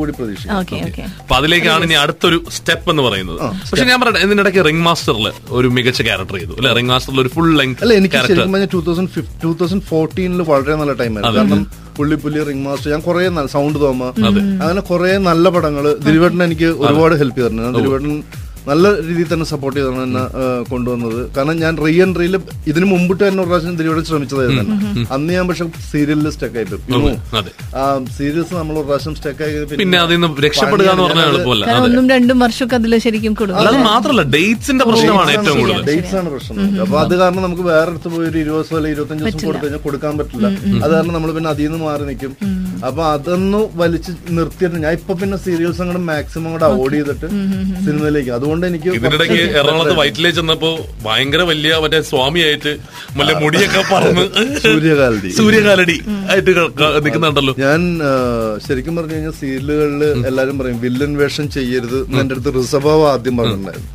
കൂടി പ്രതീക്ഷിക്കാം. അപ്പൊ അതിലേക്കാണ് ഇനി അടുത്തൊരു സ്റ്റെപ്പ് എന്ന് പറയുന്നത്. പക്ഷെ ഞാൻ പറയട്ടെ ഇതിനിടയ്ക്ക് റിംഗ് മാസ്റ്ററിൽ ഒരു മികച്ച ക്യാരക്ടർ ചെയ്തു. അല്ലെ? റിംഗ് മാസ്റ്ററിൽ ഒരു ഫുൾ ലെങ്ത് അല്ല എനിക്ക് ക്യാരക്ടർ ശരിക്കും പറഞ്ഞാൽ ടൂ തൗസൻഡ് ടൂ തൗസൻഡ് ഫോർട്ടീനിൽ വളരെ നല്ല ടൈമായിരുന്നു കാരണം പുള്ളി പുള്ളി റിംഗ് മാസ്റ്റർ ഞാൻ കുറെ സൗണ്ട് തോമ. അങ്ങനെ കുറെ നല്ല പടങ്ങൾ ദിലീപേട്ടൻ എനിക്ക് ഒരുപാട് ഹെൽപ്പ് ചെയ്തിട്ടുണ്ട്. ദിലീപേട്ടൻ നല്ല രീതിയിൽ തന്നെ സപ്പോർട്ട് ചെയ്താണ് എന്നെ കൊണ്ടുവന്നത്. കാരണം ഞാൻ റീ എൻട്രിയിൽ ഇതിനു മുമ്പിട്ട് തന്നെ ഒരു പ്രാവശ്യം ദിലീപേട്ടൻ ശ്രമിച്ചതായിരുന്നു. തന്നെ. അന്ന് ഞാൻ പക്ഷെ സീരിയലിൽ സ്റ്റക്ക് ആയി സീരിയൽസ് സീരിയസ് നമ്മൾ ഒരു പ്രാവശ്യം സ്റ്റക്ക് ആയി പിന്നെ അതിൽ നിന്ന് രക്ഷപ്പെടുക എന്ന് പറഞ്ഞാൽ എളുപ്പമല്ല. കാരണം ഒന്നും രണ്ടും വർഷമൊക്കെ അതിൽ ശരിക്കും മാത്രമല്ല ഡേറ്റ്സിന്റെ പ്രശ്നമാണ് ഏറ്റവും കൂടുതൽ. ഡേറ്റ്സ് ആണ് പ്രശ്നം. അപ്പൊ അത് കാരണം നമുക്ക് വേറെ അടുത്ത് പോയി ഒരു ഇരുപത് ദിവസം അല്ലെങ്കിൽ ഇരുപത്തഞ്ച് ദിവസം കൊടുത്തു കഴിഞ്ഞാൽ കൊടുക്കാൻ പറ്റില്ല. അത് കാരണം നമ്മൾ പിന്നെ അതിൽ നിന്ന് മാറി നിൽക്കും. അപ്പൊ അതൊന്ന് വലിച്ചു നിർത്തിയിട്ട് ഞാൻ ഇപ്പൊ പിന്നെ സീരിയൽസ് അങ്ങോട്ട് മാക്സിമം കൂടെ അവോയ്ഡ് ചെയ്തിട്ട് സിനിമയിലേക്ക് അതുകൊണ്ട് എനിക്ക് ഇതിനിടയ്ക്ക് എറണാകുളത്ത് വയറ്റിലേ ചെന്നപ്പോ ഭയങ്കര വലിയ മറ്റേ സ്വാമിയായിട്ട് മറ്റേ മുടിയൊക്കെ പറന്ന് സൂര്യകാലടി. സൂര്യകാലടി ആയിട്ട് നിൽക്കുന്നുണ്ടല്ലോ ഞാൻ ശരിക്കും പറഞ്ഞു കഴിഞ്ഞാൽ സീരിയലുകളിൽ എല്ലാരും പറയും വില്ലൻ വേഷം ചെയ്യരുത് എന്റെ അടുത്ത് റിസഭാവ് ആദ്യം പറഞ്ഞിട്ടുണ്ടായിരുന്നു.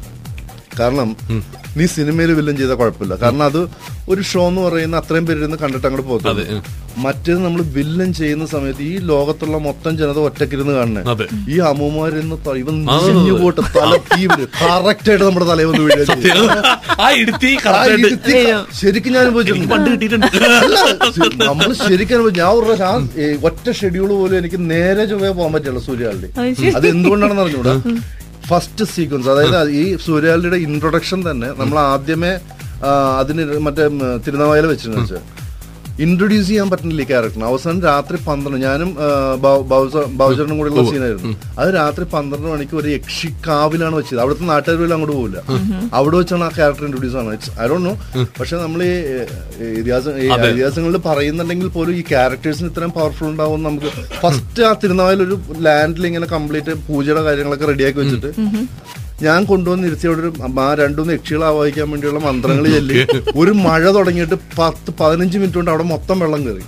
കാരണം നീ സിനിമയിൽ വില്ലൻ ചെയ്താൽ കുഴപ്പമില്ല. കാരണം അത് ഒരു ഷോ എന്ന് പറയുന്ന അത്രയും പേര് ഇരുന്ന് കണ്ടിട്ട് അങ്ങോട്ട് പോകുന്നത് മറ്റേത് നമ്മൾ വില്ലൻ ചെയ്യുന്ന സമയത്ത് ഈ ലോകത്തുള്ള മൊത്തം ജനത ഒറ്റക്കിരുന്ന് കാണണേ അതെ. ഈ അമ്മമാരിന്ന് ഇവൻ പോട്ട് തല തീ കറക്റ്റ് ആയിട്ട് നമ്മുടെ തലയിൽ വന്ന് വീഴുക ശരിക്കും ഞാൻ അനുഭവിച്ചിട്ടുണ്ട്. നമ്മൾ ശരിക്കും അനുഭവിച്ചു. ഞാൻ ഒരു പ്രാവശ്യം ആ ഒറ്റ ഷെഡ്യൂൾ പോലും എനിക്ക് നേരെ ചൊവ്വേ പോകാൻ പറ്റില്ല സൂര്യാളിൽ ശരി. അത് എന്തുകൊണ്ടാണെന്ന് അറിഞ്ഞൂടാ? ഫസ്റ്റ് സീക്വൻസ് അതായത് ഈ സൂര്യാലിയുടെ ഇൻട്രൊഡക്ഷൻ തന്നെ നമ്മൾ ആദ്യമേ അതിന് മറ്റേ തിരുനാവായല വെച്ചിരുന്നു വെച്ചാൽ ഇൻട്രൊഡ്യൂസ് ചെയ്യാൻ പറ്റുന്നില്ല ക്യാരക്ടർ ക്യാരക്ടറിന് അവസാനം രാത്രി പന്ത്രണ്ട് ഞാനും ബൗജറിനും കൂടെയുള്ള സീനായിരുന്നു അത് രാത്രി പന്ത്രണ്ട് മണിക്ക് ഒരു യക്ഷിക്കാവിലാണ് വെച്ചത്. അവിടുത്തെ നാട്ടുകാർ പോലും അങ്ങോട്ട് പോകില്ല അവിടെ വെച്ചാണ് ആ ക്യാരക്ടർ ഇൻട്രൊഡ്യൂസ് ആണ് ഐ ഡോണ്ട് നോ പക്ഷെ നമ്മൾ ഈ ഇതിഹാസം ഈ ഇതിഹാസങ്ങളിൽ പറയുന്നുണ്ടെങ്കിൽ പോലും ഈ ക്യാരക്ടേഴ്സിന് ഇത്രയും പവർഫുൾ ഉണ്ടാവും നമുക്ക് ഫസ്റ്റ് ആ തിരുനാവിലൊരു ഒരു ലാൻഡിൽ ഇങ്ങനെ കംപ്ലീറ്റ് പൂജയുടെ കാര്യങ്ങളൊക്കെ റെഡിയാക്കി വെച്ചിട്ട് ഞാൻ കൊണ്ടുവന്ന് ഇരുത്തിയോട് ഒരു ആ രണ്ടുമൂന്ന് യക്ഷികൾ ആവാഹിക്കാൻ വേണ്ടിയുള്ള മന്ത്രങ്ങൾ ചൊല്ലി. ഒരു മഴ തുടങ്ങിയിട്ട് പത്ത് പതിനഞ്ച് മിനിറ്റ് കൊണ്ട് അവിടെ മൊത്തം വെള്ളം കയറി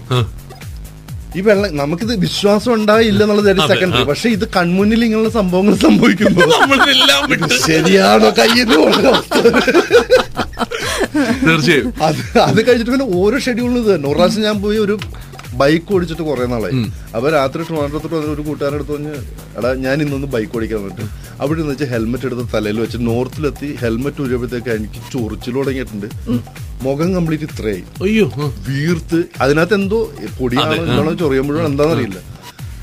ഈ വെള്ളം നമുക്കിത് വിശ്വാസം ഉണ്ടായില്ല എന്നുള്ളത് സെക്കൻഡ് പക്ഷെ ഇത് കൺമുന്നിൽ ഇങ്ങനെയുള്ള സംഭവങ്ങൾ സംഭവിക്കുമ്പോൾ ശരിയാണോ കയ്യിൽ തീർച്ചയായും. അത് അത് കഴിഞ്ഞിട്ട് പിന്നെ ഓരോ ഷെഡ്യൂളിൽ തന്നെ. ഒരു പ്രാവശ്യം ഞാൻ പോയി ഒരു ബൈക്ക് ഓടിച്ചിട്ട് കുറെ നാളായി. അപ്പൊ രാത്രി ട്രിവാൻഡ്രത്തോട്ട് വന്ന ഒരു കൂട്ടുകാരൻ അടുത്ത് പറഞ്ഞ് എടാ ഞാൻ ഇന്നൊന്ന് ബൈക്ക് ഓടിക്കാൻ വന്നിട്ട്. അവിടെ നിന്ന് വെച്ച് ഹെൽമെറ്റ് എടുത്ത് തലയിൽ വെച്ച് നോർത്തിലെത്തി ഹെൽമെറ്റ് ഊരിയപ്പോഴത്തേക്ക് എനിക്ക് ചൊറിച്ചിൽ തുടങ്ങിയിട്ടുണ്ട്. മുഖം കംപ്ലീറ്റ് ഇത്രയായി. അയ്യോ വീർത്ത്. അതിനകത്ത് എന്തോ പൊടിയാണോ ചൊറിയുമ്പോഴോ എന്താണെന്നറിയില്ല.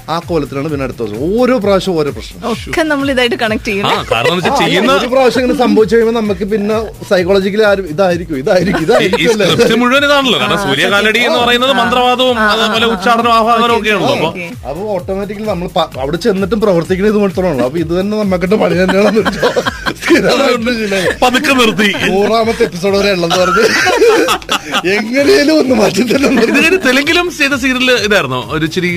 ആ കോലത്തിലാണ് പിന്നെ അടുത്ത ദിവസം. ഓരോ പ്രാവശ്യം ഓരോ പ്രശ്നം. ഒക്കെ നമ്മൾ ഇതായിട്ട് കണക്ട് ആ കാരണം എന്ന് വെച്ചാൽ ചെയ്യുന്ന ഒരു പ്രാവശ്യം ഇങ്ങനെ സംഭവിച്ചു കഴിയുമ്പോൾ നമുക്ക് പിന്നെ സൈക്കോളജിക്കലി ആരും ഇതായിരിക്കും ഇതായിരിക്കും ഈ ഇതായിരിക്കും അല്ലേ? സ്ക്രിപ്റ്റ് മുഴുവൻ ഇതാണല്ലോ. കാരണം സൂര്യകാലടി എന്ന് പറയുന്നത് മന്ത്രവാദവും അതേപോലെ ഉച്ചാടനവും ആഹ്വാനവും ഒക്കെയാണല്ലോ. അപ്പൊ അപ്പൊ ഓട്ടോമാറ്റിക്കലി നമ്മൾ പ- അവിടെ ചെന്നിട്ടും പ്രവർത്തിക്കുന്ന ഇത് മാത്രമാണല്ലോ അപ്പൊ ഇത് തന്നെ നമുക്കിട്ട് പണി തന്നെയാണെന്ന് വെച്ചോ. പതുക്കെ നിർത്തി. നൂറാമത്തെ എപ്പിസോഡ് വരെ ഉള്ളത് പറഞ്ഞ്. എങ്ങനെയും ഒന്ന് മാറ്റി തന്നെ തെലുങ്കിലും ചെയ്ത സീരിയൽ ഇതായിരുന്നോ? ഒരു ഇച്ചിരി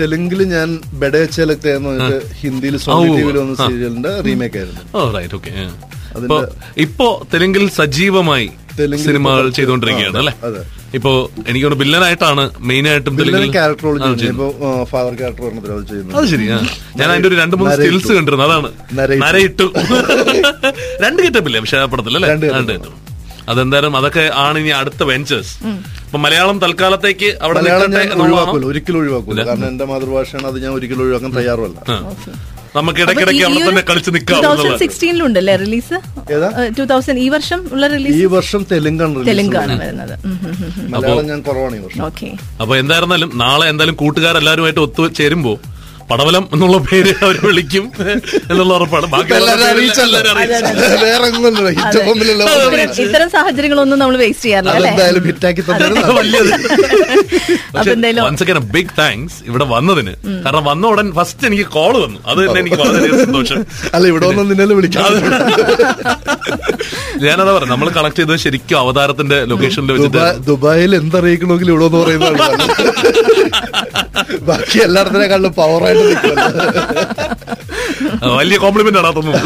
തെലുങ്കിൽ ഞാൻ ബെഡേച്ചലത്തെ എന്ന് ഹിന്ദിയിൽ സോണി ടിവിയിൽ വന്ന സീരിയലിന്റെ റീമേക്ക് ആയിരുന്നു. ഇപ്പോ തെലുങ്കിൽ സജീവമായി സിനിമകൾ ചെയ്തുകൊണ്ടിരിക്കുകയാണ് അല്ലേ? ഇപ്പൊ എനിക്ക് തോന്നുന്നു ബില്ലനായിട്ടാണ് മെയിൻ ആയിട്ടും ഫാദർ ക്യാരക്ടർ അത് അത് ശരി ഞാൻ അതിന്റെ ഒരു രണ്ട് മൂന്ന് സ്കിൽസ് സ്റ്റിൽസ് കണ്ടിരുന്നു അതാണ്. നരയിട്ടു. *laughs* രണ്ട് കിട്ടപ്പില്ലേ പക്ഷേ ആ പടത്തിലല്ലേ രണ്ട്. അതെന്തായാലും അതൊക്കെ ആണ് ഇനി അടുത്ത വെഞ്ചേഴ്സ് അപ്പൊ മലയാളം തൽക്കാലത്തേക്ക് അവിടെ? ഒഴിവാക്കൂല ഒരിക്കലും ഒഴിവാക്കൂല. കാരണം എന്റെ മാതൃഭാഷയാണ് അത് ഞാൻ ഒരിക്കലും ഒഴിവാക്കാൻ തയ്യാറുമല്ല. നമുക്ക് ഇടയ്ക്കിടയ്ക്ക് അവിടെ തന്നെ കളിച്ച് നിൽക്കാം സിക്സ്റ്റീനിലുണ്ടല്ലേ റിലീസ് ഏതാ? ടൂ തൗസൻഡ് ഈ വർഷം ഉള്ള റിലീസ് ഈ വർഷം തെലുങ്കാണ് തെലുങ്കാണ് വരുന്നത്. മലയാളം ഞാൻ കുറവാണ് ഈ വർഷം. ഓക്കെ അപ്പൊ എന്തായിരുന്നാലും നാളെ എന്തായാലും കൂട്ടുകാരെല്ലാരുമായിട്ട് ഒത്തുചേരുമ്പോ പടവലം എന്നുള്ള പേര് അവർ വിളിക്കും എന്നുള്ള ഉറപ്പാണ്. ഇത്തരം- സാഹചര്യങ്ങളൊന്നും നമ്മൾ വേസ്റ്റ് ചെയ്യാറില്ല ബിഗ് താങ്ക്സ് ഇവിടെ വന്നതിന്. കാരണം വന്ന ഉടൻ ഫസ്റ്റ് എനിക്ക് കോൾ വന്നു. അത് തന്നെ എനിക്ക് വളരെ സന്തോഷം. അല്ല ഇവിടെ വന്ന് നിന്നെ വിളിക്കാം ഞാനതാ പറയാം നമ്മൾ കണക്ട് ചെയ്തത് ശരിക്കും അവതാരത്തിന്റെ ലൊക്കേഷനിൽ വെച്ചിട്ട്. ദുബായ് ദുബായിൽ എന്തറിയിക്കണമെങ്കിൽ ഇവിടെ എന്ന് പറയുന്നതാണ് ബാക്കി എല്ലായിടത്തിനെക്കാളും പവറായിട്ട് പവർ വലിയ കോംപ്ലിമെന്റ് ആണ് തോന്നുന്നു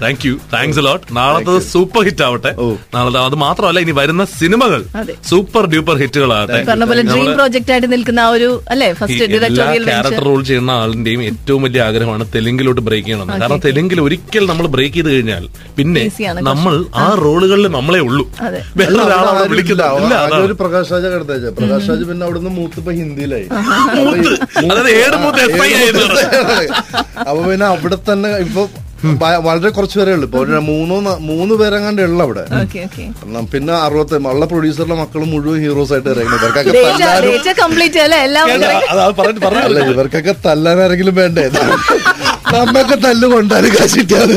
താങ്ക് യു താങ്ക്സ് ലോട്ട് നാളത്തെ സൂപ്പർ ഹിറ്റ് ആവട്ടെ. ഓ. നാളത്തെ അത് മാത്രമല്ല ഇനി വരുന്ന സിനിമകൾ. സൂപ്പർ ഡ്യൂപ്പർ ഹിറ്റുകളാകട്ടെ പറഞ്ഞ പോലെ ഡ്രീം പ്രോജക്റ്റ് ആയിട്ട് നിൽക്കുന്ന ഒരു അല്ലേ ഫസ്റ്റ് ക്യാരക്ടർ റോൾ ചെയ്യുന്ന ആളിന്റെയും ഏറ്റവും വലിയ ആഗ്രഹമാണ് തെലുങ്കിലോട്ട് ബ്രേക്ക് ചെയ്യണമെന്ന്. കാരണം തെലുങ്കിൽ ഒരിക്കൽ നമ്മൾ ബ്രേക്ക് ചെയ്ത് കഴിഞ്ഞാൽ പിന്നെ നമ്മൾ ആ റോളുകളിൽ നമ്മളെ ഉള്ളൂ. വേറെ ഒരാളാണ് വിളിക്കുന്നത്. പ്രകാശ് രാജ കിടത്തേച്ച പ്രകാശ് രാജ് പിന്നെ അവിടുന്ന് മൂത്തിപ്പോ ഹിന്ദിയിലായി. അപ്പൊ പിന്നെ അവിടെ തന്നെ ഇപ്പൊ വളരെ കുറച്ച് പേരേ ഉള്ളു. ഇപ്പൊ മൂന്നോ മൂന്ന് പേരെങ്ങാണ്ട് ഉള്ളു അവിടെ. പിന്നെ അറുപത്തി ഉള്ള പ്രൊഡ്യൂസറിലെ മക്കൾ മുഴുവൻ ഹീറോസ് ആയിട്ട് ഇറങ്ങുന്നത് ഇവർക്കൊക്കെ തല്ലാനും ഡേറ്റ കംപ്ലീറ്റ് അല്ലേ? എല്ലാം അത് അത് പറഞ്ഞിട്ട് പറഞ്ഞു അല്ല ഇവർക്കൊക്കെ തല്ലാൻ ആരെങ്കിലും വേണ്ടേ? നമ്മൊക്കെ തല്ല് കൊണ്ടാലും കാശ് കിട്ടിയാൽ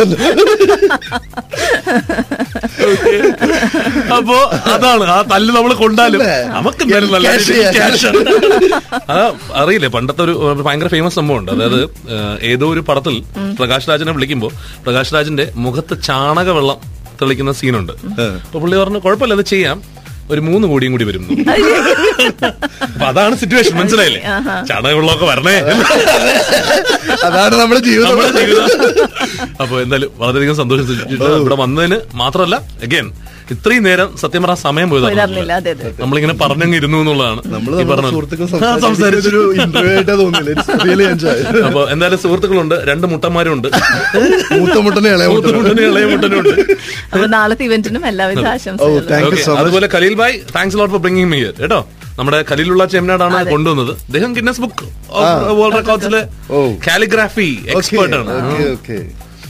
അപ്പോ അതാണ്. ആ തല്ല് നമ്മൾ കൊണ്ടാലും നമുക്ക് എന്തായാലും നല്ല അറിയില്ലേ? പണ്ടത്തെ ഒരു ഭയങ്കര ഫേമസ് സംഭവം ഉണ്ട് അതായത് ഏതോ ഒരു പടത്തിൽ പ്രകാശ് രാജിനെ വിളിക്കുമ്പോ പ്രകാശ് രാജിന്റെ മുഖത്ത് ചാണക വെള്ളം തെളിക്കുന്ന സീനുണ്ട് അപ്പൊ പുള്ളി പറഞ്ഞു കുഴപ്പമില്ല അത് ചെയ്യാം. ഒരു മൂന്ന് കോടിയും കൂടി വരും അപ്പൊ അതാണ് സിറ്റുവേഷൻ മനസ്സിലായില്ലേ? ചാണകവെള്ളമൊക്കെ വരണേ. അതാണ് നമ്മുടെ ജീവിതം. അപ്പൊ എന്തായാലും വളരെയധികം സന്തോഷം ഇവിടെ വന്നതിന് മാത്രമല്ല അഗൈൻ ഇത്രയും നേരം സത്യം പറഞ്ഞ സമയം പോയതാണ് അതെ നമ്മളിങ്ങനെ പറഞ്ഞങ്ങ് ഇരുന്നു എന്നുള്ളതാണ് അപ്പൊ എന്തായാലും സുഹൃത്തുക്കളുണ്ട്. രണ്ട് മുട്ടന്മാരുണ്ട്. ഉണ്ട് മൂത്ത മുട്ടനെ. ഇളയ മൂത്ത അതുപോലെ മുട്ടനും Khaleel bhai thanks lot for bringing me here കേട്ടോ? നമ്മുടെ ഖലീലുള്ള ചെമ്മനാടാണ് കൊണ്ടുവന്നത്. അദ്ദേഹം ഗിന്നസ് ബുക്ക് വേൾഡ് റെക്കോർഡ്സിലെ. കാലിഗ്രാഫി എക്സ്പേർട്ട് ആണ്.